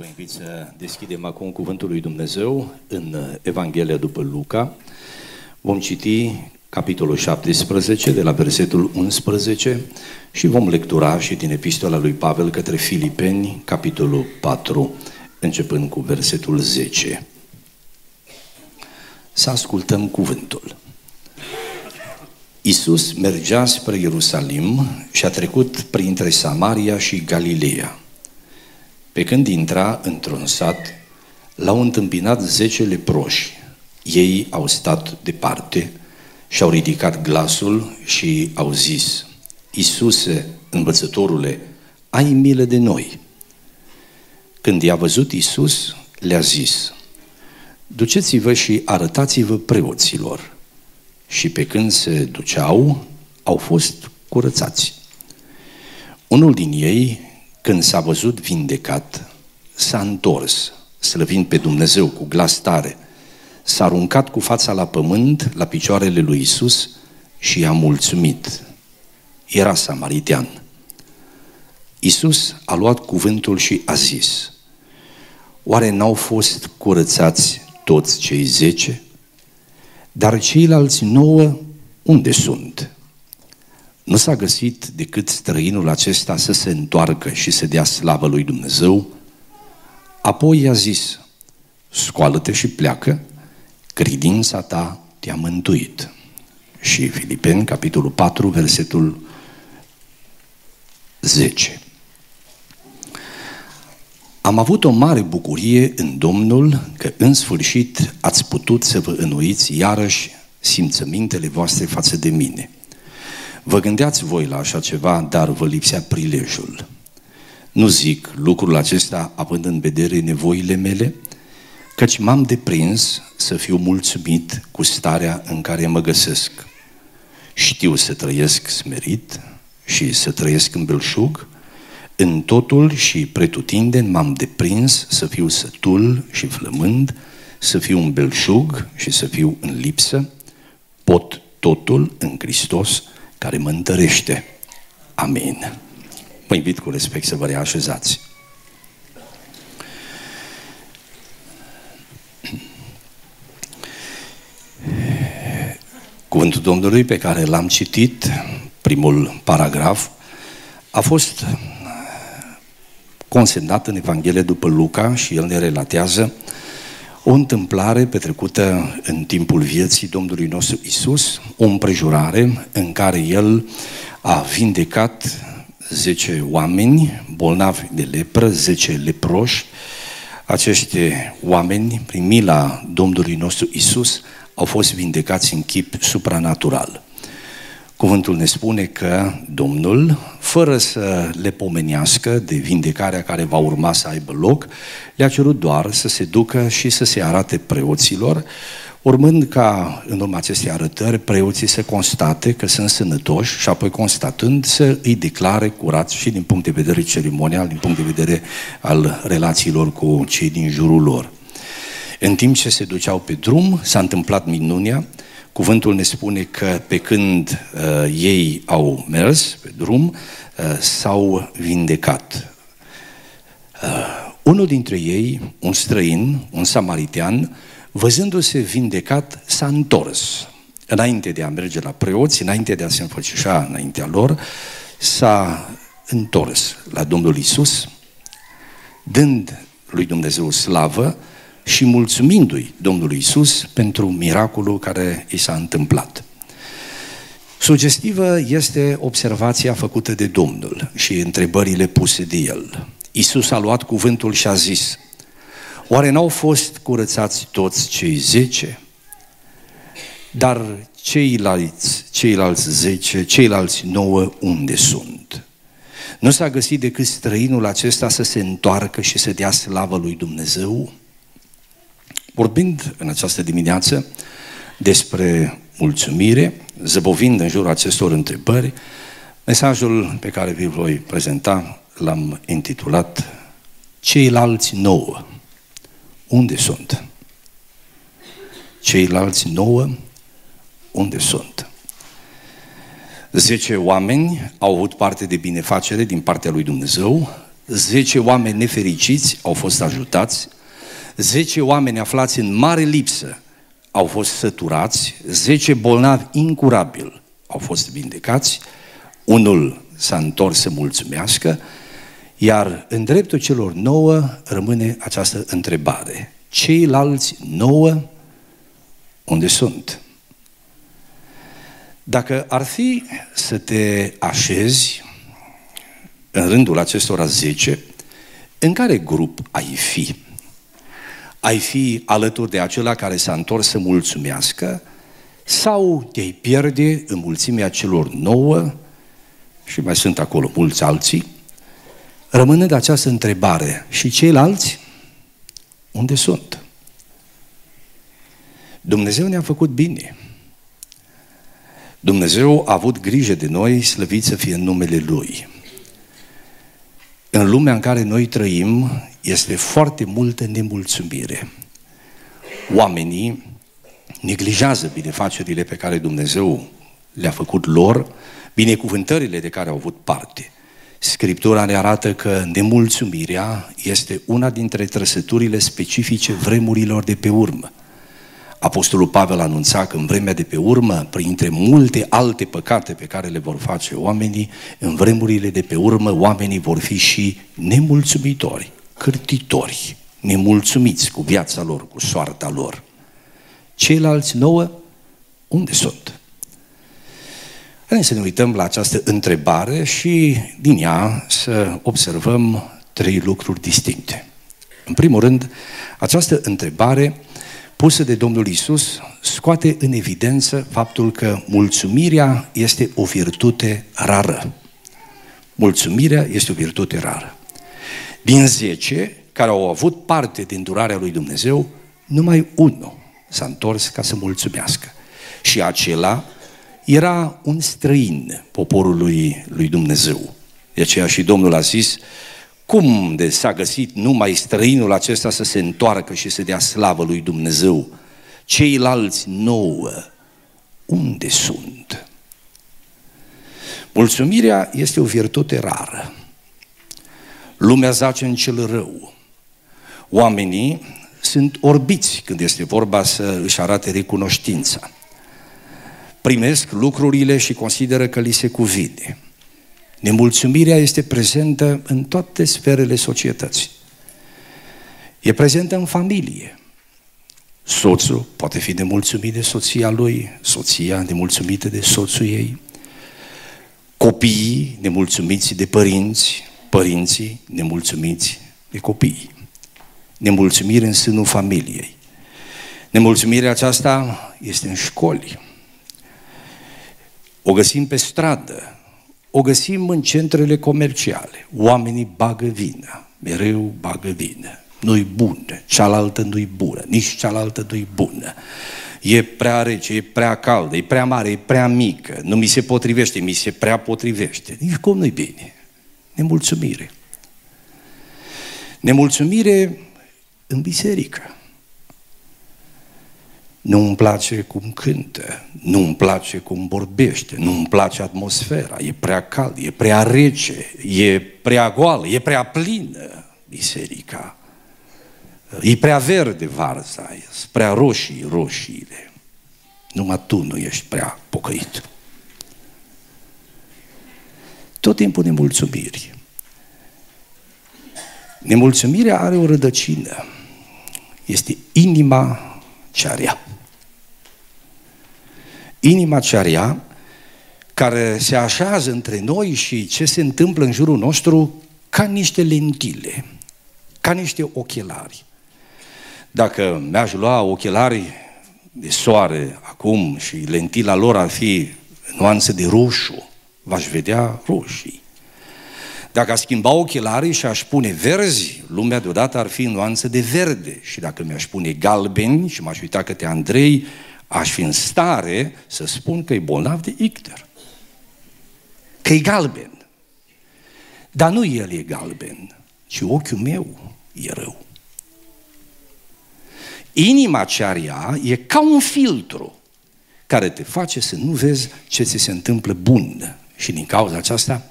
Vă invit să deschidem acum Cuvântul lui Dumnezeu în Evanghelia după Luca. Vom citi capitolul 17 de la versetul 11 și vom lectura și din epistola lui Pavel către Filipeni, capitolul 4, începând cu versetul 10. Să ascultăm cuvântul. Isus mergea spre Ierusalim și a trecut printre Samaria și Galileea. Pe când intra într-un sat, l-au întâmpinat zece leproși. Ei au stat departe și au ridicat glasul și au zis, Isuse, învățătorule, ai milă de noi. Când i-a văzut Isus, le-a zis, duceți-vă și arătați-vă preoților. Și pe când se duceau, au fost curățați. Unul din ei, când s-a văzut vindecat, s-a întors, slăvind pe Dumnezeu cu glas tare, s-a aruncat cu fața la pământ, la picioarele lui Isus și i-a mulțumit. Era samaritean. Isus a luat cuvântul și a zis, Oare n-au fost curățați toți cei zece? Dar ceilalți nouă unde sunt? Nu s-a găsit decât străinul acesta să se întoarcă și să dea slavă lui Dumnezeu? Apoi i-a zis, scoală-te și pleacă, credința ta te-a mântuit. Și Filipeni, capitolul 4, versetul 10. Am avut o mare bucurie în Domnul că în sfârșit ați putut să vă înnoiți iarăși simțămintele voastre față de mine – Vă gândeați voi la așa ceva, dar vă lipsea prilejul. Nu zic lucrul acesta având în vedere nevoile mele, căci m-am deprins să fiu mulțumit cu starea în care mă găsesc. Știu să trăiesc smerit și să trăiesc în belșug, în totul și pretutindeni m-am deprins să fiu sătul și flămând, să fiu un belșug și să fiu în lipsă, pot totul în Hristos care mă întărește. Amin. Vă invit cu respect să vă reașezați. Cuvântul Domnului pe care l-am citit, primul paragraf, a fost consemnat în Evanghelie după Luca și el ne relatează o întâmplare petrecută în timpul vieții Domnului nostru Isus, o împrejurare în care El a vindecat 10 oameni bolnavi de lepră, 10 leproși. Acești oameni, prin mila Domnului nostru Isus, au fost vindecați în chip supranatural. Cuvântul ne spune că Domnul, fără să le pomenească de vindecarea care va urma să aibă loc, le-a cerut doar să se ducă și să se arate preoților, urmând ca în urma acestei arătări preoții să constate că sunt sănătoși și apoi constatând să îi declare curați și din punct de vedere ceremonial, din punct de vedere al relațiilor cu cei din jurul lor. În timp ce se duceau pe drum, s-a întâmplat minunia, Cuvântul ne spune că pe când uh, ei au mers pe drum, uh, s-au vindecat. Uh, unul dintre ei, un străin, un samaritean, văzându-se vindecat, s-a întors. Înainte de a merge la preoți, înainte de a se înfățișa înaintea lor, s-a întors la Domnul Isus, dând lui Dumnezeu slavă, și mulțumindu-i Domnului Isus pentru miracolul care i s-a întâmplat. Sugestivă este observația făcută de Domnul și întrebările puse de el. Isus a luat cuvântul și a zis, Oare n-au fost curățați toți cei zece? Dar ceilalți, ceilalți zece, ceilalți nouă, unde sunt? Nu s-a găsit decât străinul acesta să se întoarcă și să dea slavă lui Dumnezeu? Vorbind în această dimineață despre mulțumire, zăbovind în jurul acestor întrebări, mesajul pe care vi voi prezenta l-am intitulat Ceilalți nouă. Unde sunt? Ceilalți nouă, unde sunt? Zece oameni au avut parte de binefacere din partea lui Dumnezeu, 10 oameni nefericiți au fost ajutați, 10 oameni aflați în mare lipsă au fost săturați, 10 bolnavi incurabil au fost vindecați, unul s-a întors să mulțumească, iar în dreptul celor nouă rămâne această întrebare. Ceilalți nouă, unde sunt? Dacă ar fi să te așezi în rândul acestora zece, în care grup ai fi? Ai fi alături de acela care s-a întors să mulțumească sau te-ai pierde în mulțimea celor nouă și mai sunt acolo mulți alții, rămânând această întrebare, și ceilalți, unde sunt? Dumnezeu ne-a făcut bine. Dumnezeu a avut grijă de noi, slăvit să fie în numele Lui. În lumea în care noi trăim, este foarte multă nemulțumire. Oamenii neglijează binefacerile pe care Dumnezeu le-a făcut lor, binecuvântările de care au avut parte. Scriptura ne arată că nemulțumirea este una dintre trăsăturile specifice vremurilor de pe urmă. Apostolul Pavel anunța că în vremea de pe urmă, printre multe alte păcate pe care le vor face oamenii, în vremurile de pe urmă oamenii vor fi și nemulțumitori, cârtitori, nemulțumiți cu viața lor, cu soarta lor. Ceilalți nouă, unde sunt? Haideți să ne uităm la această întrebare și din ea să observăm trei lucruri distincte. În primul rând, această întrebare pusă de Domnul Isus scoate în evidență faptul că mulțumirea este o virtute rară. Mulțumirea este o virtute rară. Din zece care au avut parte din durarea lui Dumnezeu, numai unul s-a întors ca să mulțumească. Și acela era un străin poporului lui Dumnezeu. De aceea și Domnul a zis, cum de s-a găsit numai străinul acesta să se întoarcă și să dea slavă lui Dumnezeu? Ceilalți nouă, unde sunt? Mulțumirea este o virtute rară. Lumea zace în cel rău. Oamenii sunt orbiți când este vorba să își arate recunoștința. Primesc lucrurile și consideră că li se cuvine. Nemulțumirea este prezentă în toate sferele societății. E prezentă în familie. Soțul poate fi nemulțumit de soția lui, soția nemulțumită de soțul ei, copiii nemulțumiți de părinți, părinții nemulțumiți de copii. Nemulțumire în sânul familiei. Nemulțumirea aceasta este în școli. O găsim pe stradă, o găsim în centrele comerciale. Oamenii bagă vină, mereu bagă vină. Nu-i bună, cealaltă nu-i bună, nici cealaltă nu-i bună. E prea rece, e prea caldă, e prea mare, e prea mică, nu mi se potrivește, mi se prea potrivește. Nici cum nu-i bine. Nemulțumire. Nemulțumire în biserică. Nu îmi place cum cântă, nu îmi place cum vorbește, nu îmi place atmosfera, e prea cald, e prea rece, e prea goală, e prea plină biserica. E prea verde varza, e prea roșii roșiile. Numai tu nu ești prea pocăit. Tot timpul nemulțumiri. Nemulțumirea are o rădăcină. Este inima cea rea. Inima cea rea care se așează între noi și ce se întâmplă în jurul nostru ca niște lentile, ca niște ochelari. Dacă mi-aș lua ochelari de soare acum și lentila lor ar fi nuanță de roșu, v-aș vedea roșii. Dacă aș schimba ochelarii și aș pune verzi, lumea deodată ar fi în nuanță de verde. Și dacă mi-aș pune galbeni și m-aș uita către Andrei, aș fi în stare să spun că e bolnav de icter. Că e galben. Dar nu el e galben, ci ochiul meu e rău. Inima cearia e ca un filtru care te face să nu vezi ce ți se întâmplă bun. Și din cauza aceasta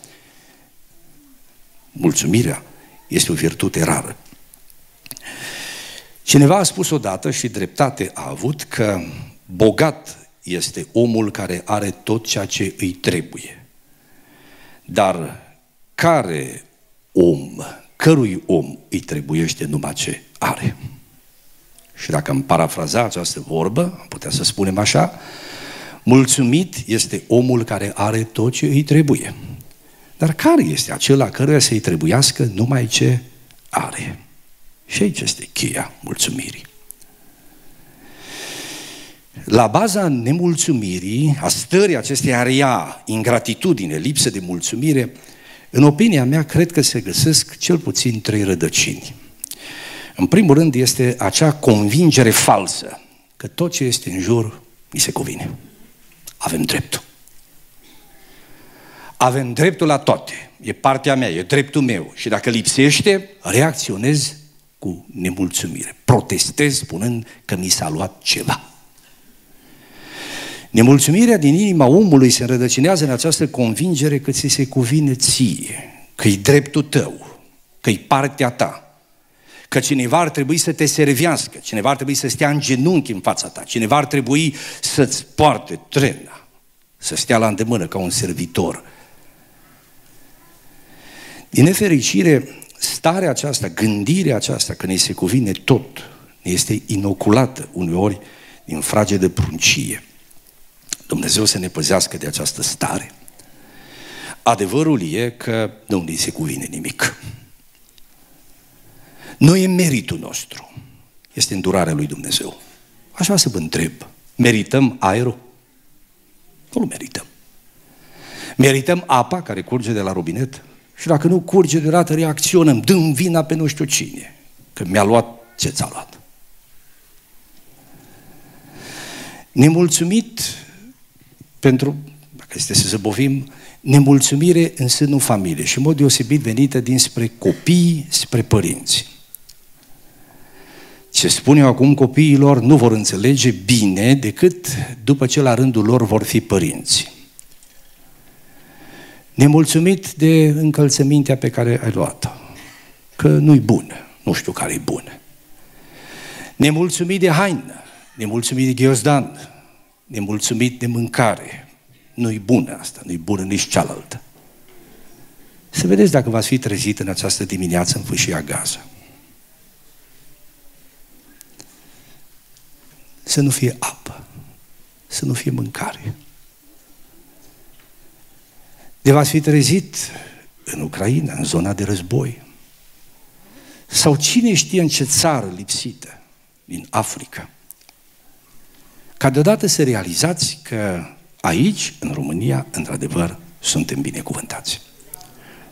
mulțumirea Este o virtute rară. Cineva a spus odată și dreptate a avut că bogat este omul care are tot ceea ce îi trebuie. Dar care om, cărui om îi trebuiește numai ce are? Și dacă am parafraza această vorbă, am putea să spunem așa, mulțumit este omul care are tot ce îi trebuie. Dar care este acela căruia să-i trebuiască numai ce are? Și aici este cheia mulțumirii. La baza nemulțumirii, a stării acestei aria, ingratitudine, lipsă de mulțumire, în opinia mea, cred că se găsesc cel puțin trei rădăcini. În primul rând este acea convingere falsă că tot ce este în jur mi se cuvine. Avem dreptul. Avem dreptul la toate. E partea mea, e dreptul meu. Și dacă lipsește, reacționez cu nemulțumire. Protestez spunând că mi s-a luat ceva. Nemulțumirea din inima omului se înrădăcinează în această convingere că ți se cuvine ție, că e dreptul tău, că e partea ta, că cineva ar trebui să te servească, cineva ar trebui să stea în genunchi în fața ta, cineva ar trebui să-ți poarte trena, să stea la îndemână ca un servitor. Din nefericire, starea aceasta, gândirea aceasta, că ne se cuvine tot, ne este inoculată uneori din frage de pruncie. Dumnezeu să ne păzească de această stare. Adevărul e că nu ne se cuvine nimic. Nu e meritul nostru, este îndurarea lui Dumnezeu. Așa să vă întreb, merităm aerul? Nu-l merităm. Merităm apa care curge de la robinet? Și dacă nu curge deodată, reacționăm, dăm vina pe nu știu cine, că mi-a luat ce ți-a luat. Nemulțumit pentru, dacă este să zăbovim, nemulțumire în sânul familiei și în mod deosebit venită dinspre copii spre părinți. Ce spun eu acum copiilor nu vor înțelege bine decât după ce la rândul lor vor fi părinți. Nemulțumit de încălțămintea pe care ai luat-o, că nu-i bună, nu știu care e bună. Nemulțumit de haină, nemulțumit de ghiozdan, nemulțumit de mâncare. Nu-i bună asta, nu-i bună nici cealaltă. Să vedeți dacă v-ați fi trezit în această dimineață în fâșia Gaza. Să nu fie apă, să nu fie mâncare. De v-ați fi trezit în Ucraina, în zona de război. Sau cine știe în ce țară lipsită din Africa ca deodată să realizați că aici, în România, într-adevăr, suntem binecuvântați.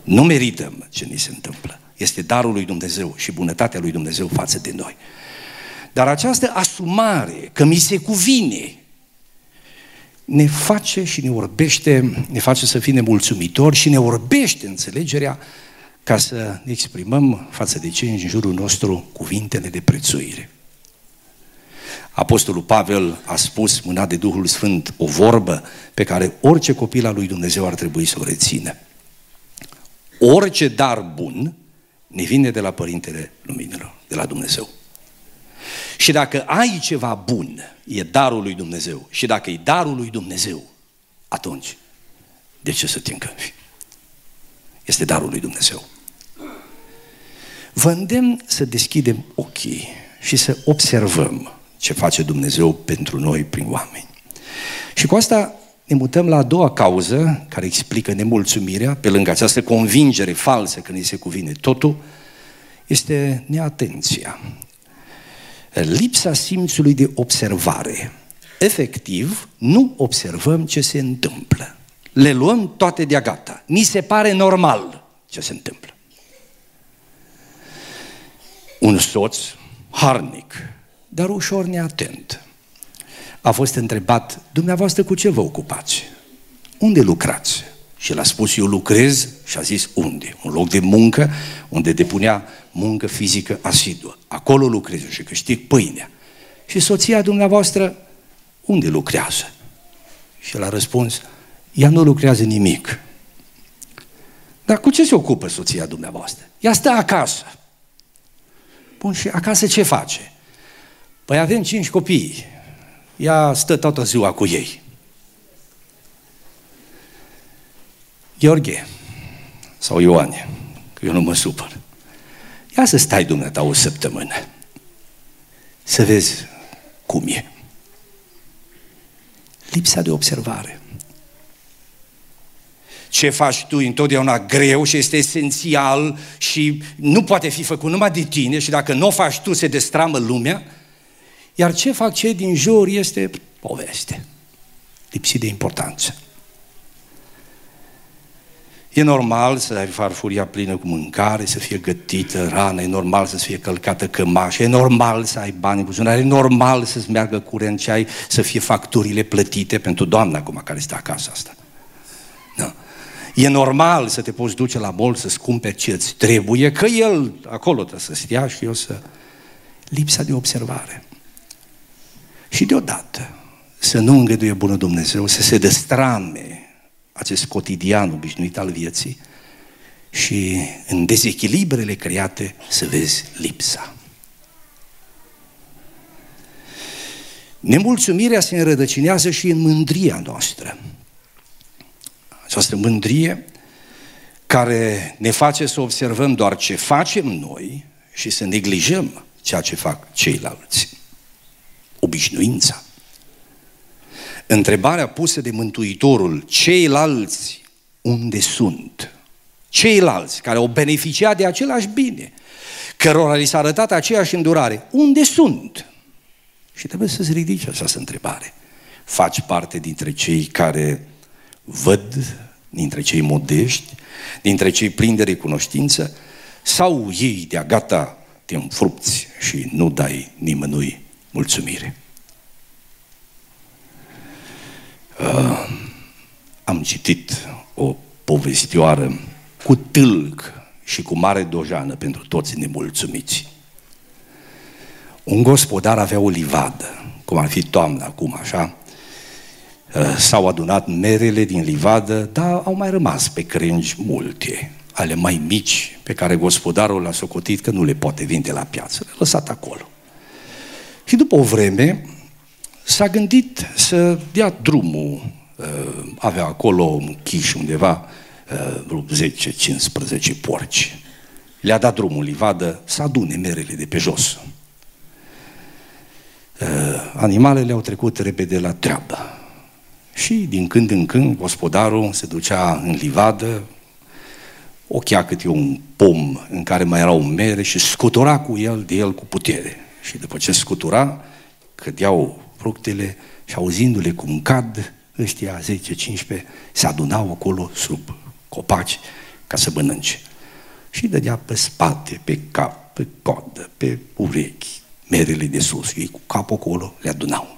Nu merităm ce ni se întâmplă. Este darul lui Dumnezeu și bunătatea lui Dumnezeu față de noi. Dar această asumare că mi se cuvine ne face și ne orbește, ne face să fim nemulțumitori și ne orbește înțelegerea ca să ne exprimăm față de cei în jurul nostru cuvintele de prețuire. Apostolul Pavel a spus, mânat de Duhul Sfânt, o vorbă pe care orice copil al lui Dumnezeu ar trebui să o rețină. Orice dar bun ne vine de la Părintele Luminilor, de la Dumnezeu. Și dacă ai ceva bun, e darul lui Dumnezeu. Și dacă e darul lui Dumnezeu, atunci, de ce să te încălzi? Este darul lui Dumnezeu. Vă îndemn să deschidem ochii și să observăm ce face Dumnezeu pentru noi prin oameni. Și cu asta ne mutăm la a doua cauză care explică nemulțumirea, pe lângă această convingere falsă că ne se cuvine totul, este neatenția. Lipsa simțului de observare. Efectiv, nu observăm ce se întâmplă. Le luăm toate de-a gata. Ni se pare normal ce se întâmplă. Un soț harnic, dar ușor neatent. A fost întrebat, dumneavoastră cu ce vă ocupați? Unde lucrați? Și l-a spus, eu lucrez și a zis, unde? Un loc de muncă unde depunea muncă fizică asiduă. Acolo lucrez și câștig pâinea. Și soția dumneavoastră, unde lucrează? Și el a răspuns, ea nu lucrează nimic. Dar cu ce se ocupă soția dumneavoastră? Ea stă acasă. Bun, și acasă ce face? Păi avem cinci copii. Ea stă toată ziua cu ei. Gheorghe sau Ioane, că eu nu mă supăr. Ia să stai dumneata o săptămână. Să vezi cum e. Lipsa de observare. Ce faci tu întotdeauna greu și este esențial și nu poate fi făcut numai de tine și dacă nu o faci tu se destramă lumea, iar ce fac cei din jur este poveste, lipsit de importanță. E normal să ai farfuria plină cu mâncare, să fie gătită rana, e normal să fie călcată cămașă, e normal să ai bani în buzunar, e normal să-ți meargă curent ce ai, să fie facturile plătite pentru doamna acum care stă acasă asta. Da. E normal să te poți duce la mall să-ți cumperi ce îți trebuie, că el acolo trebuie să stea și eu să... Lipsa de observare. Și deodată să nu îngăduie bună Dumnezeu să se destrame acest cotidian obișnuit al vieții și în dezechilibrele create să vezi lipsa. Nemulțumirea se înrădăcinează și în mândria noastră. Această mândrie care ne face să observăm doar ce facem noi și să neglijăm ceea ce fac ceilalți. Obișnuința. Întrebarea pusă de Mântuitorul, ceilalți unde sunt? Ceilalți care au beneficiat de același bine, cărora li s-a arătat aceeași îndurare, unde sunt? Și trebuie să-ți ridici această întrebare. Faci parte dintre cei care văd, dintre cei modești, dintre cei plini de recunoștință, sau ei de-a gata te înfrupți și nu dai nimănui mulțumire. Uh, am citit o povestioară cu tâlc și cu mare dojană pentru toți nemulțumiți. Un gospodar avea o livadă, cum ar fi toamna acum, așa, uh, S-au adunat merele din livadă, dar au mai rămas pe crengi multe, ale mai mici, pe care gospodarul l-a socotit că nu le poate vinde la piață. Le-a lăsat acolo. Și după o vreme, s-a gândit să dea drumul, uh, avea acolo închiși undeva uh, 10-15 porci. Le-a dat drumul livadă să adune merele de pe jos. Uh, animalele au trecut repede la treabă. Și din când în când gospodarul se ducea în livadă, ochea câte un pom în care mai erau mere și scutura cu el de el cu putere. Și după ce scutura, cădeau fructele și auzindu-le cum cad, ăștia 10-15 se adunau acolo sub copaci ca să mănânce. Și dădea pe spate, pe cap, pe codă, pe urechi, merele de sus. Ei cu capul acolo le adunau.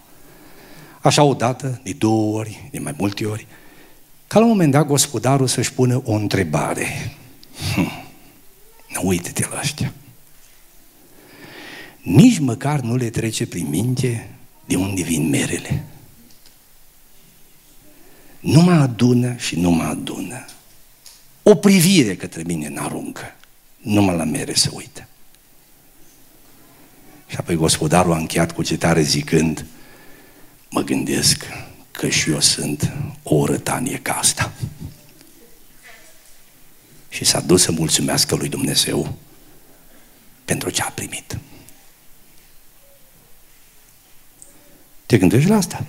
Așa odată, de două ori, de mai multe ori, ca la un moment dat gospodarul să-și pună o întrebare. Hm, uite-te la ăștia. Nici măcar nu le trece prin minte de unde vin merele. Nu mă adună și nu mă adună. O privire către mine n-aruncă. Numai la mere să uită. Și apoi gospodarul a încheiat cu cetare zicând, mă gândesc că și eu sunt o rătanie ca asta. Și s-a dus să mulțumească lui Dumnezeu pentru ce a primit. Te gândești la asta?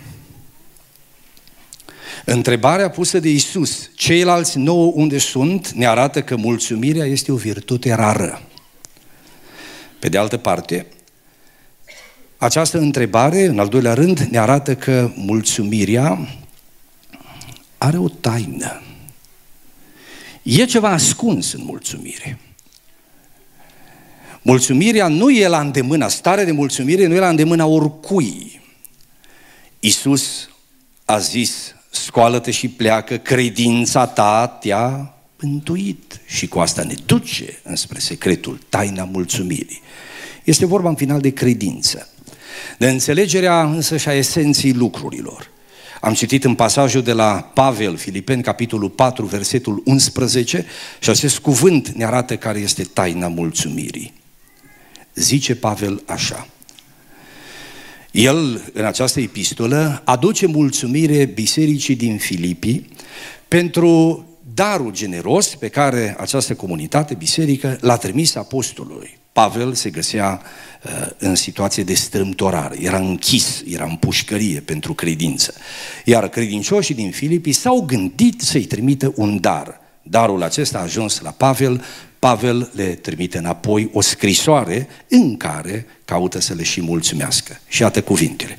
Întrebarea pusă de Isus, ceilalți nouă unde sunt, ne arată că mulțumirea este o virtute rară. Pe de altă parte, această întrebare, în al doilea rând, ne arată că mulțumirea are o taină. E ceva ascuns în mulțumire. Mulțumirea nu e la îndemâna, starea de mulțumire nu e la îndemâna oricui. Iisus a zis, scoală-te și pleacă, credința ta te-a mântuit. Și cu asta ne duce înspre secretul, taina mulțumirii. Este vorba în final de credință, de înțelegerea însă și a esenției lucrurilor. Am citit în pasajul de la Pavel, Filipeni, capitolul 4, versetul 11, și acest cuvânt ne arată care este taina mulțumirii. Zice Pavel așa. El, în această epistolă, aduce mulțumire bisericii din Filipii pentru darul generos pe care această comunitate, biserică, l-a trimis apostolului. Pavel se găsea uh, în situație de strâmtorare, era închis, era în pușcărie pentru credință. Iar credincioșii din Filipii s-au gândit să-i trimită un dar. Darul acesta a ajuns la Pavel, Pavel le trimite înapoi o scrisoare în care caută să le și mulțumească. Și iată cuvintele.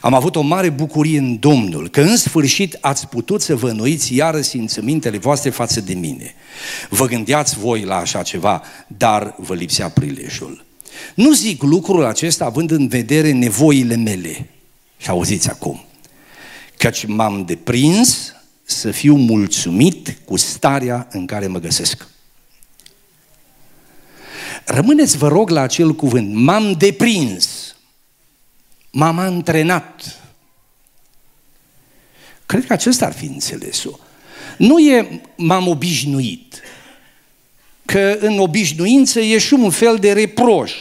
Am avut o mare bucurie în Domnul, că în sfârșit ați putut să vă înnoiți iară simțămintele voastre față de mine. Vă gândeați voi la așa ceva, dar vă lipsea prilejul. Nu zic lucrul acesta având în vedere nevoile mele. Și auziți acum, căci m-am deprins să fiu mulțumit cu starea în care mă găsesc. Rămâneți, vă rog, la acel cuvânt. M-am deprins. M-am antrenat. Cred că acesta ar fi înțelesul. Nu e m-am obișnuit. Că în obișnuință e și un fel de reproș.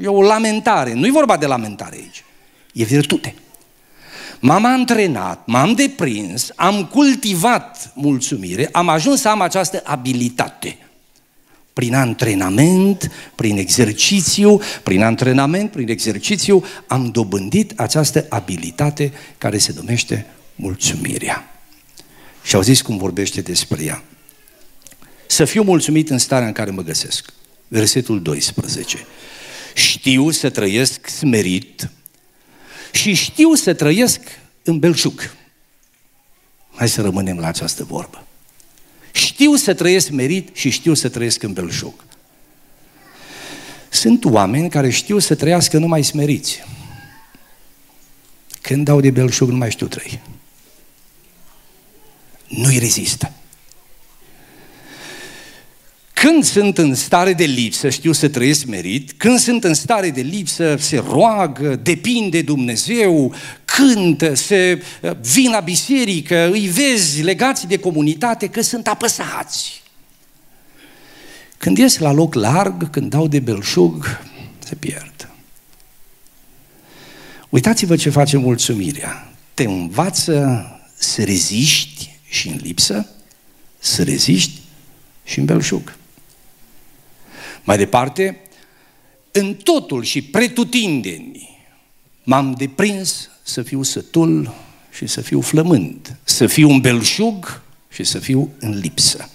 E o lamentare. Nu e vorba de lamentare aici. E virtute. M-am antrenat, m-am deprins, am cultivat mulțumire, am ajuns să am această abilitate prin antrenament, prin exercițiu, prin antrenament, prin exercițiu, am dobândit această abilitate care se numește mulțumirea. Și au zis cum vorbește despre ea. Să fiu mulțumit în starea în care mă găsesc. Versetul 12. Știu să trăiesc smerit și știu să trăiesc în belșug. Hai să rămânem la această vorbă. Știu să trăiesc merit și știu să trăiesc în belșug. Sunt oameni care știu să trăiască numai smeriți. Când dau de belșug, nu mai știu trăi. Nu-i rezistă. Când sunt în stare de lipsă, știu să trăiesc merit, când sunt în stare de lipsă, se roagă, depinde Dumnezeu, cântă, se vin la biserică, îi vezi legați de comunitate că sunt apăsați. Când ies la loc larg, când dau de belșug, se pierd. Uitați-vă ce face mulțumirea. Te învață să reziști și în lipsă, să reziști și în belșug. Mai departe, în totul și pretutindeni m-am deprins să fiu sătul și să fiu flămând, să fiu un belșug și să fiu în lipsă.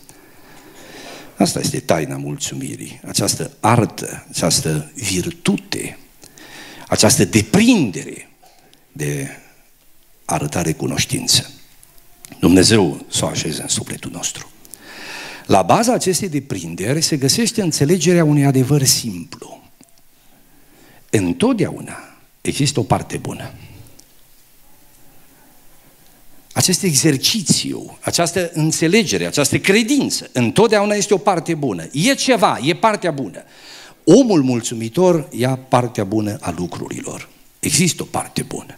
Asta este taina mulțumirii, această artă, această virtute, această deprindere de arătare cunoștință. Dumnezeu să o așeze în sufletul nostru. La baza acestei deprinderi se găsește înțelegerea unui adevăr simplu. Întotdeauna există o parte bună. Acest exercițiu, această înțelegere, această credință, întotdeauna este o parte bună. E ceva, e partea bună. Omul mulțumitor ia partea bună a lucrurilor. Există o parte bună.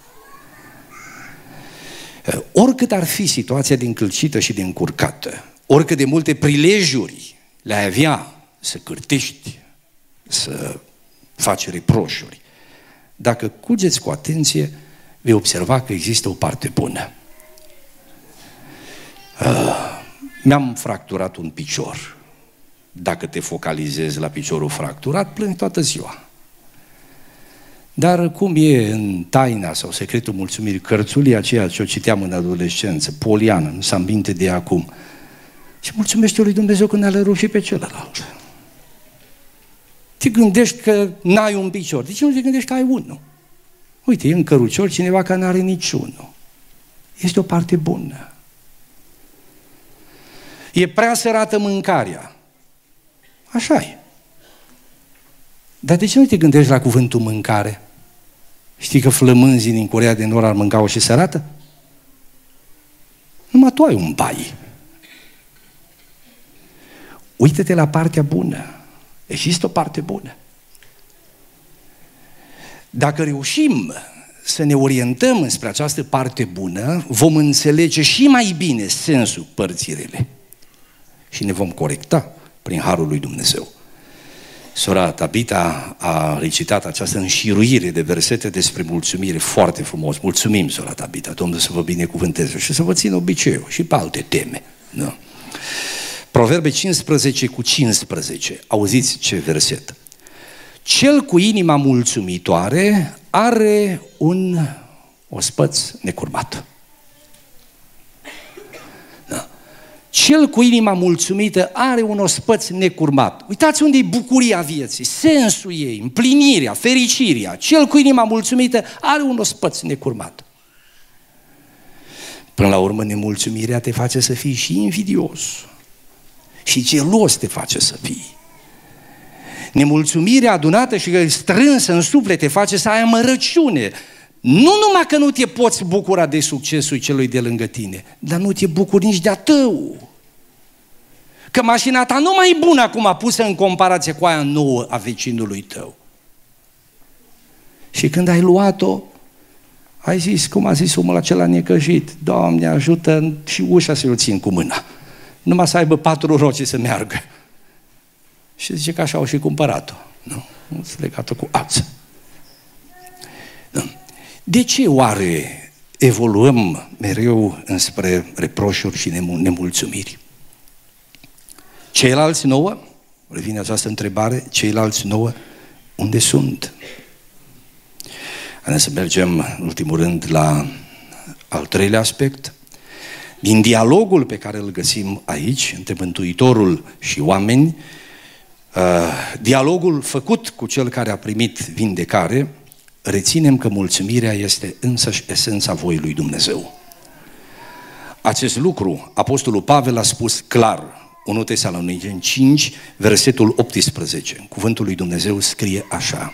Oricât ar fi situația din câlcită și din curcată, oricât de multe prilejuri le-ai avea să cârtești, să faci reproșuri, dacă cugeți cu atenție, vei observa că există o parte bună. Uh, mi-am fracturat un picior. Dacă te focalizezi la piciorul fracturat, plângi toată ziua. Dar cum e în taina sau secretul mulțumirii, cărțulia aceea ce o citeam în adolescență, Poliană, nu s-am minte de acum, și mulțumește lui Dumnezeu când ne-a și pe celălalt. Te gândești că n-ai un picior. De ce nu te gândești că ai unul? Uite, e în cărucior cineva care n-are niciunul. Este o parte bună. E prea sărată mâncarea. Așa e. Dar de ce nu te gândești la cuvântul mâncare? Știi că flămânzii din Corea de Nord ar mânca-o și sărată? Numai tu ai un bai. Uită-te la partea bună. Există o parte bună. Dacă reușim să ne orientăm înspre această parte bună, vom înțelege și mai bine sensul părții rele. Și ne vom corecta prin Harul lui Dumnezeu. Sora Tabita a recitat această înșiruire de versete despre mulțumire foarte frumos. Mulțumim, sora Tabita, Domnul să vă binecuvânteze și să vă țină obiceiul și pe alte teme. Nu? Proverbe 15 cu 15. Auziți ce verset. Cel cu inima mulțumitoare are un ospăț necurmat. Da. Cel cu inima mulțumită are un ospăț necurmat. Uitați unde e bucuria vieții, sensul ei, împlinirea, fericirea. Cel cu inima mulțumită are un ospăț necurmat. Până la urmă, nemulțumirea te face să fii și invidios. Și gelos te face să fii. Nemulțumirea adunată și strânsă în suflet te face să ai amărăciune. Nu numai că nu te poți bucura de succesul celui de lângă tine, dar nu te bucuri nici de-a tău. Că mașina ta nu mai e bună acum pusă în comparație cu aia nouă a vecinului tău. Și când ai luat-o, ai zis, cum a zis omul acela necăjit, Doamne ajută și ușa să-l țin cu mâna. Numai să aibă patru roci să meargă. Și zice că așa au și cumpărat-o. Nu? Legat-o cu ață. Nu. De ce oare evoluăm mereu înspre reproșuri și nemulțumiri? Ceilalți nouă, revine această întrebare, ceilalți nouă, unde sunt? Haideți să mergem, în ultimul rând, la al treilea aspect. Din dialogul pe care îl găsim aici, între Mântuitorul și oameni, Uh, dialogul făcut cu cel care a primit vindecare, reținem că mulțumirea este însăși esența voii lui Dumnezeu. Acest lucru, Apostolul Pavel a spus clar, 1 Tesaloniceni 5, versetul 18. Cuvântul lui Dumnezeu scrie așa,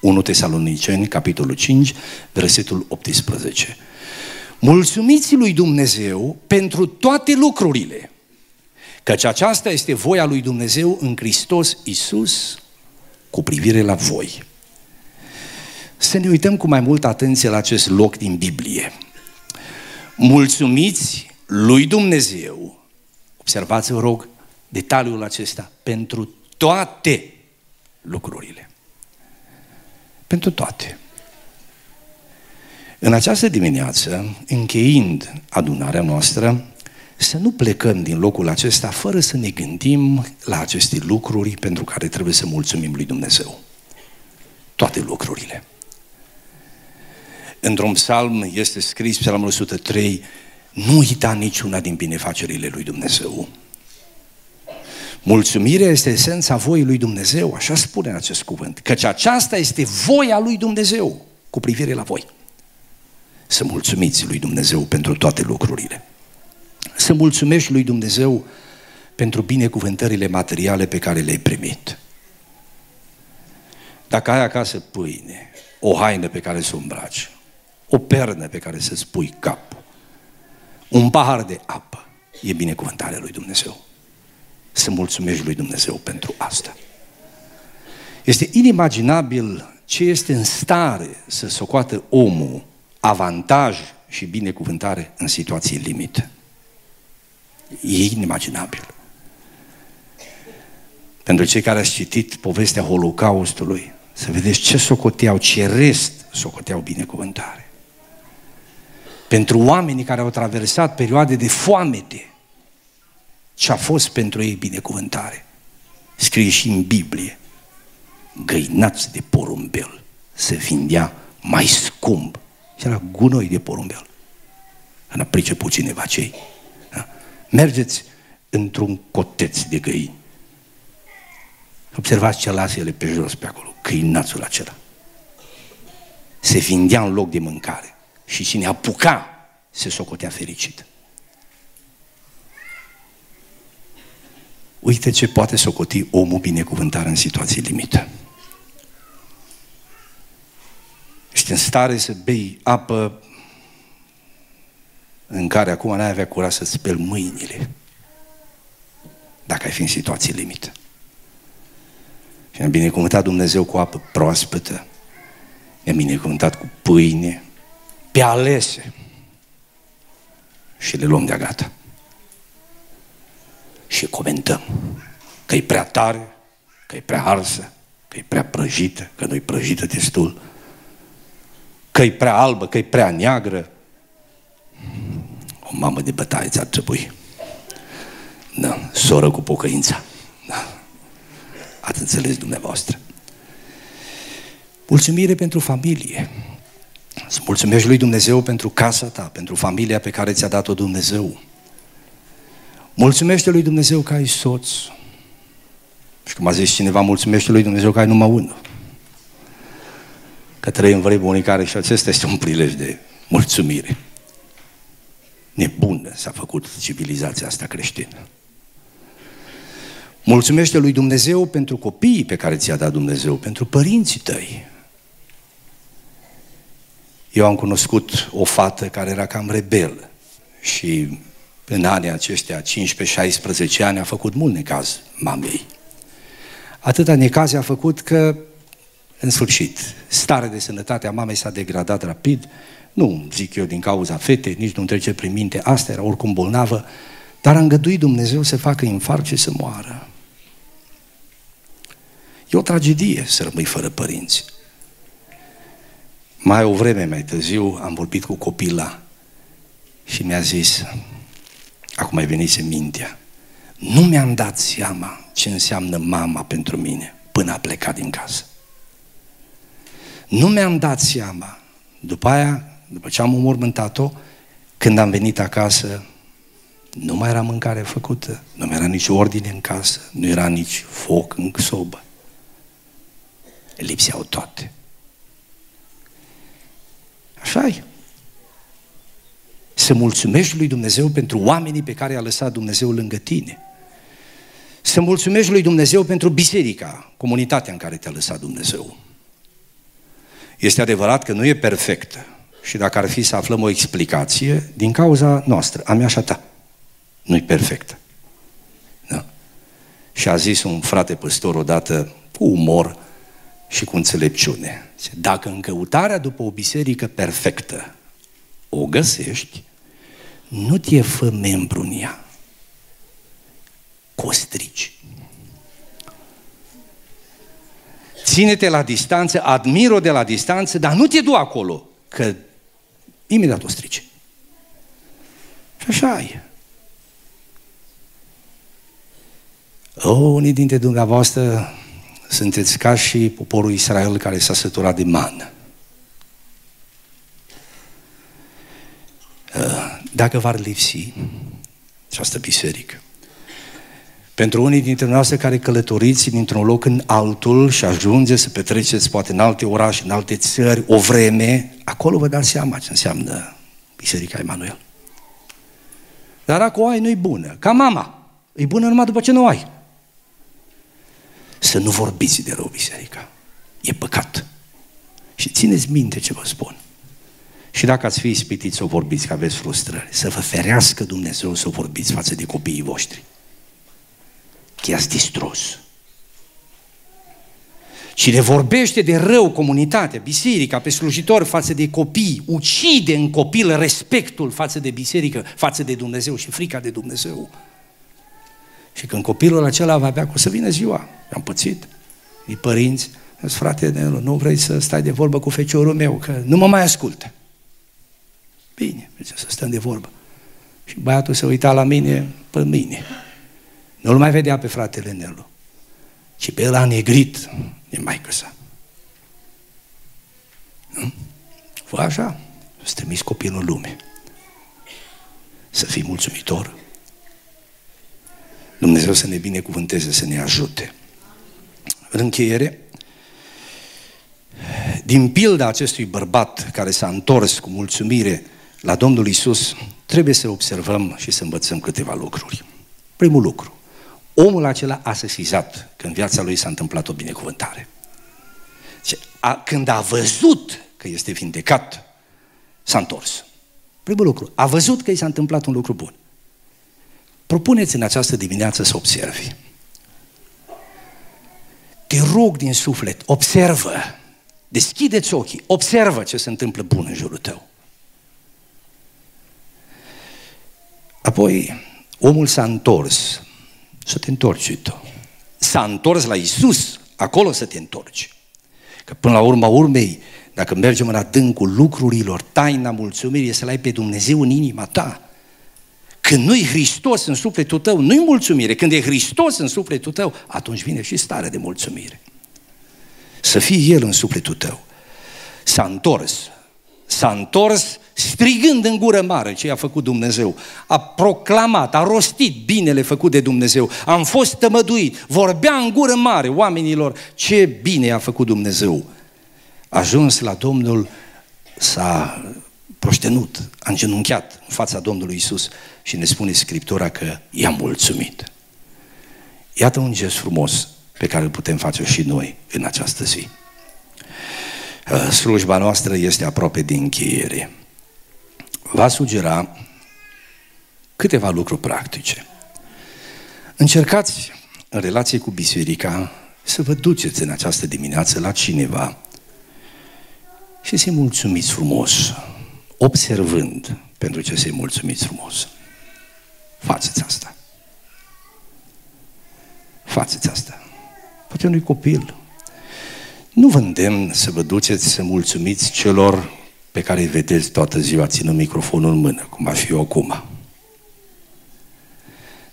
1 Tesaloniceni, capitolul 5, versetul 18. Mulțumiți lui Dumnezeu pentru toate lucrurile, Căci aceasta este voia lui Dumnezeu în Hristos Isus cu privire la voi. Să ne uităm cu mai multă atenție la acest loc din Biblie. Mulțumiți lui Dumnezeu, observați, vă rog, detaliul acesta, pentru toate lucrurile. Pentru toate. În această dimineață, încheind adunarea noastră, să nu plecăm din locul acesta fără să ne gândim la aceste lucruri pentru care trebuie să mulțumim lui Dumnezeu. Toate lucrurile. Într-un psalm este scris, psalmul 103, nu uita niciuna din binefacerile lui Dumnezeu. Mulțumirea este esența voii lui Dumnezeu, așa spune în acest cuvânt, căci aceasta este voia lui Dumnezeu cu privire la voi. Să mulțumiți lui Dumnezeu pentru toate lucrurile să mulțumești lui Dumnezeu pentru binecuvântările materiale pe care le-ai primit. Dacă ai acasă pâine, o haină pe care să o îmbraci, o pernă pe care să spui capul, un pahar de apă, e binecuvântarea lui Dumnezeu. Să mulțumești lui Dumnezeu pentru asta. Este inimaginabil ce este în stare să socoată omul avantaj și binecuvântare în situații limite. E inimaginabil. Pentru cei care ați citit povestea Holocaustului, să vedeți ce socoteau, ce rest socoteau binecuvântare. Pentru oamenii care au traversat perioade de foamete, ce a fost pentru ei binecuvântare. Scrie și în Biblie, găinați de porumbel se vindea mai scump. Și era gunoi de porumbel. În a priceput cineva cei Mergeți într-un coteț de găini. Observați ce lasă ele pe jos pe acolo, câinațul acela. Se vindea în loc de mâncare și cine apuca se socotea fericit. Uite ce poate socoti omul binecuvântare în situații limită. Ești în stare să bei apă în care acum n-ai avea curaj să speli mâinile dacă ai fi în situații limită. Și ne-a binecuvântat Dumnezeu cu apă proaspătă, ne-a binecuvântat cu pâine, pe alese și le luăm de gata. Și comentăm că e prea tare, că e prea arsă, că e prea prăjită, că nu-i prăjită destul, că e prea albă, că e prea neagră. O mamă de bătaie ți-ar trebui. Da, soră cu pocăința. Da. Ați înțeles dumneavoastră. Mulțumire pentru familie. Să mulțumești lui Dumnezeu pentru casa ta, pentru familia pe care ți-a dat-o Dumnezeu. Mulțumește lui Dumnezeu că ai soț. Și cum a zis cineva, mulțumește lui Dumnezeu că ai numai unul. Că trăim vremuri unii care și acesta este un prilej de mulțumire. Nebună s-a făcut civilizația asta creștină. Mulțumește lui Dumnezeu pentru copiii pe care ți-a dat Dumnezeu, pentru părinții tăi. Eu am cunoscut o fată care era cam rebelă și în anii aceștia, 15-16 ani, a făcut mult necaz mamei. Atâta necaz a făcut că, în sfârșit, starea de sănătate a mamei s-a degradat rapid, nu zic eu din cauza fetei, nici nu trece prin minte, asta era oricum bolnavă, dar a îngăduit Dumnezeu să facă infarct și să moară. E o tragedie să rămâi fără părinți. Mai o vreme mai târziu am vorbit cu copila și mi-a zis, acum ai venit să mintea, nu mi-am dat seama ce înseamnă mama pentru mine până a plecat din casă. Nu mi-am dat seama. După aia, după ce am umormântat-o, când am venit acasă, nu mai era mâncare făcută, nu mai era nici ordine în casă, nu era nici foc în sobă. Lipseau toate. Așa e. Să mulțumești lui Dumnezeu pentru oamenii pe care a lăsat Dumnezeu lângă tine. Să mulțumești lui Dumnezeu pentru biserica, comunitatea în care te-a lăsat Dumnezeu. Este adevărat că nu e perfectă și dacă ar fi să aflăm o explicație, din cauza noastră, a mea și a ta, nu e perfectă. Da? Și a zis un frate păstor odată, cu umor și cu înțelepciune, dacă în căutarea după o biserică perfectă o găsești, nu te fă membru în ea. Costrici. Ține-te la distanță, admir-o de la distanță, dar nu te du acolo, că imediat o strici. Și așa e. O, unii dintre dumneavoastră sunteți ca și poporul Israel care s-a săturat de mană. Uh, dacă v-ar lipsi această biserică, pentru unii dintre noastre care călătoriți dintr-un loc în altul și ajunge să petreceți poate în alte orașe, în alte țări, o vreme, acolo vă dați seama ce înseamnă Biserica Emanuel. Dar dacă o ai, nu-i bună. Ca mama. E bună numai după ce nu o ai. Să nu vorbiți de rău biserica. E păcat. Și țineți minte ce vă spun. Și dacă ați fi ispitiți să vorbiți că aveți frustrări, să vă ferească Dumnezeu să vorbiți față de copiii voștri. Că i-ați distrus. Cine vorbește de rău comunitatea, biserica, pe slujitor față de copii, ucide în copil respectul față de biserică, față de Dumnezeu și frica de Dumnezeu. Și când copilul acela va avea, o să vină ziua, am pățit, e părinți, zis, frate, nu vrei să stai de vorbă cu feciorul meu, că nu mă mai ascultă. Bine, mergem să stăm de vorbă. Și băiatul se uita la mine pe mine. Nu-l mai vedea pe fratele Nelu, ci pe el a negrit din maică sa. Nu? Fă așa, să trimis copilul în lume. Să fii mulțumitor. Dumnezeu să ne binecuvânteze, să ne ajute. În încheiere, din pilda acestui bărbat care s-a întors cu mulțumire la Domnul Isus, trebuie să observăm și să învățăm câteva lucruri. Primul lucru, omul acela a sesizat că în viața lui s-a întâmplat o binecuvântare. Și a, când a văzut că este vindecat, s-a întors. Primul lucru, a văzut că i s-a întâmplat un lucru bun. Propuneți în această dimineață să observi. Te rog din suflet, observă. Deschideți ochii, observă ce se întâmplă bun în jurul tău. Apoi, omul s-a întors să te întorci și tu. S-a întors la Isus, acolo să te întorci. Că până la urma urmei, dacă mergem în adâncul lucrurilor, taina mulțumirii să-L ai pe Dumnezeu în inima ta. Când nu-i Hristos în sufletul tău, nu-i mulțumire. Când e Hristos în sufletul tău, atunci vine și starea de mulțumire. Să fie El în sufletul tău. S-a întors. S-a întors strigând în gură mare ce a făcut Dumnezeu. A proclamat, a rostit binele făcut de Dumnezeu. Am fost tămăduit, vorbea în gură mare oamenilor ce bine a făcut Dumnezeu. A ajuns la Domnul, s-a proștenut, a îngenunchiat în fața Domnului Isus și ne spune Scriptura că i-a mulțumit. Iată un gest frumos pe care îl putem face și noi în această zi. Uh, slujba noastră este aproape de încheiere. Va sugera câteva lucruri practice. Încercați în relație cu biserica să vă duceți în această dimineață la cineva și să-i mulțumiți frumos, observând pentru ce să-i mulțumiți frumos. Faceți asta. Faceți asta. Poate unui copil. Nu vă îndemn să vă duceți să mulțumiți celor pe care îi vedeți toată ziua ținând microfonul în mână, cum aș fi eu acum.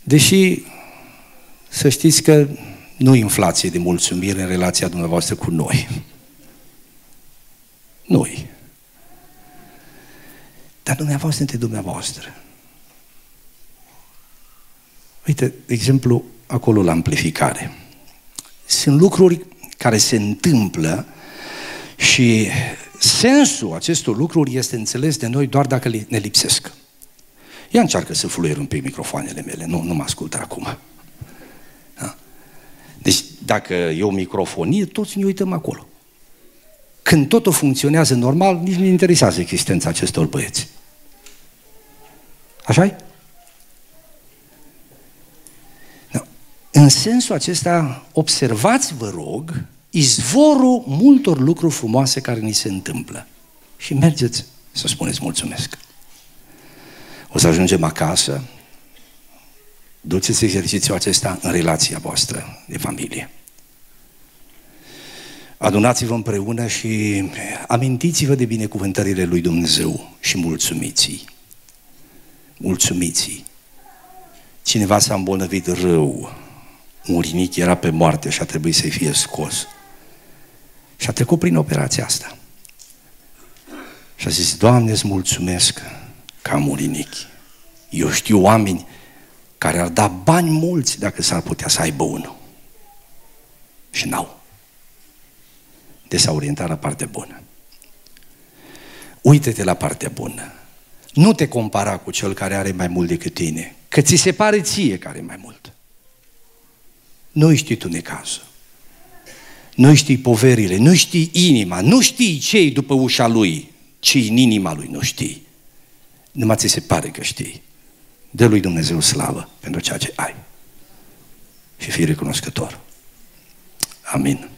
Deși să știți că nu inflație de mulțumire în relația dumneavoastră cu noi. Noi. Dar dumneavoastră între dumneavoastră. Uite, de exemplu, acolo la amplificare. Sunt lucruri care se întâmplă și sensul acestor lucruri este înțeles de noi doar dacă ne lipsesc. Ia încearcă să fluier un pic microfoanele mele, nu, nu mă ascultă acum. Da? Deci dacă e o microfonie, toți ne uităm acolo. Când totul funcționează normal, nici nu ne interesează existența acestor băieți. așa -i? În sensul acesta, observați, vă rog, izvorul multor lucruri frumoase care ni se întâmplă. Și mergeți să spuneți mulțumesc. O să ajungem acasă, duceți exercițiul acesta în relația voastră de familie. Adunați-vă împreună și amintiți-vă de binecuvântările lui Dumnezeu și mulțumiți-i. Mulțumiți-i. Cineva s-a îmbolnăvit rău, un rinic era pe moarte și a trebuit să-i fie scos. Și a trecut prin operația asta. Și a zis, Doamne, îți mulțumesc că am un rinic. Eu știu oameni care ar da bani mulți dacă s-ar putea să aibă unul. Și n-au. De s-a orientat la partea bună. Uite-te la partea bună. Nu te compara cu cel care are mai mult decât tine, că ți se pare ție care are mai mult. Nu știi tu necazul. Nu știi poverile, nu știi inima, nu știi ce după ușa lui, ci în inima lui nu știi. Numai ți se pare că știi. Dă lui Dumnezeu slavă pentru ceea ce ai. Și fii recunoscător. Amin.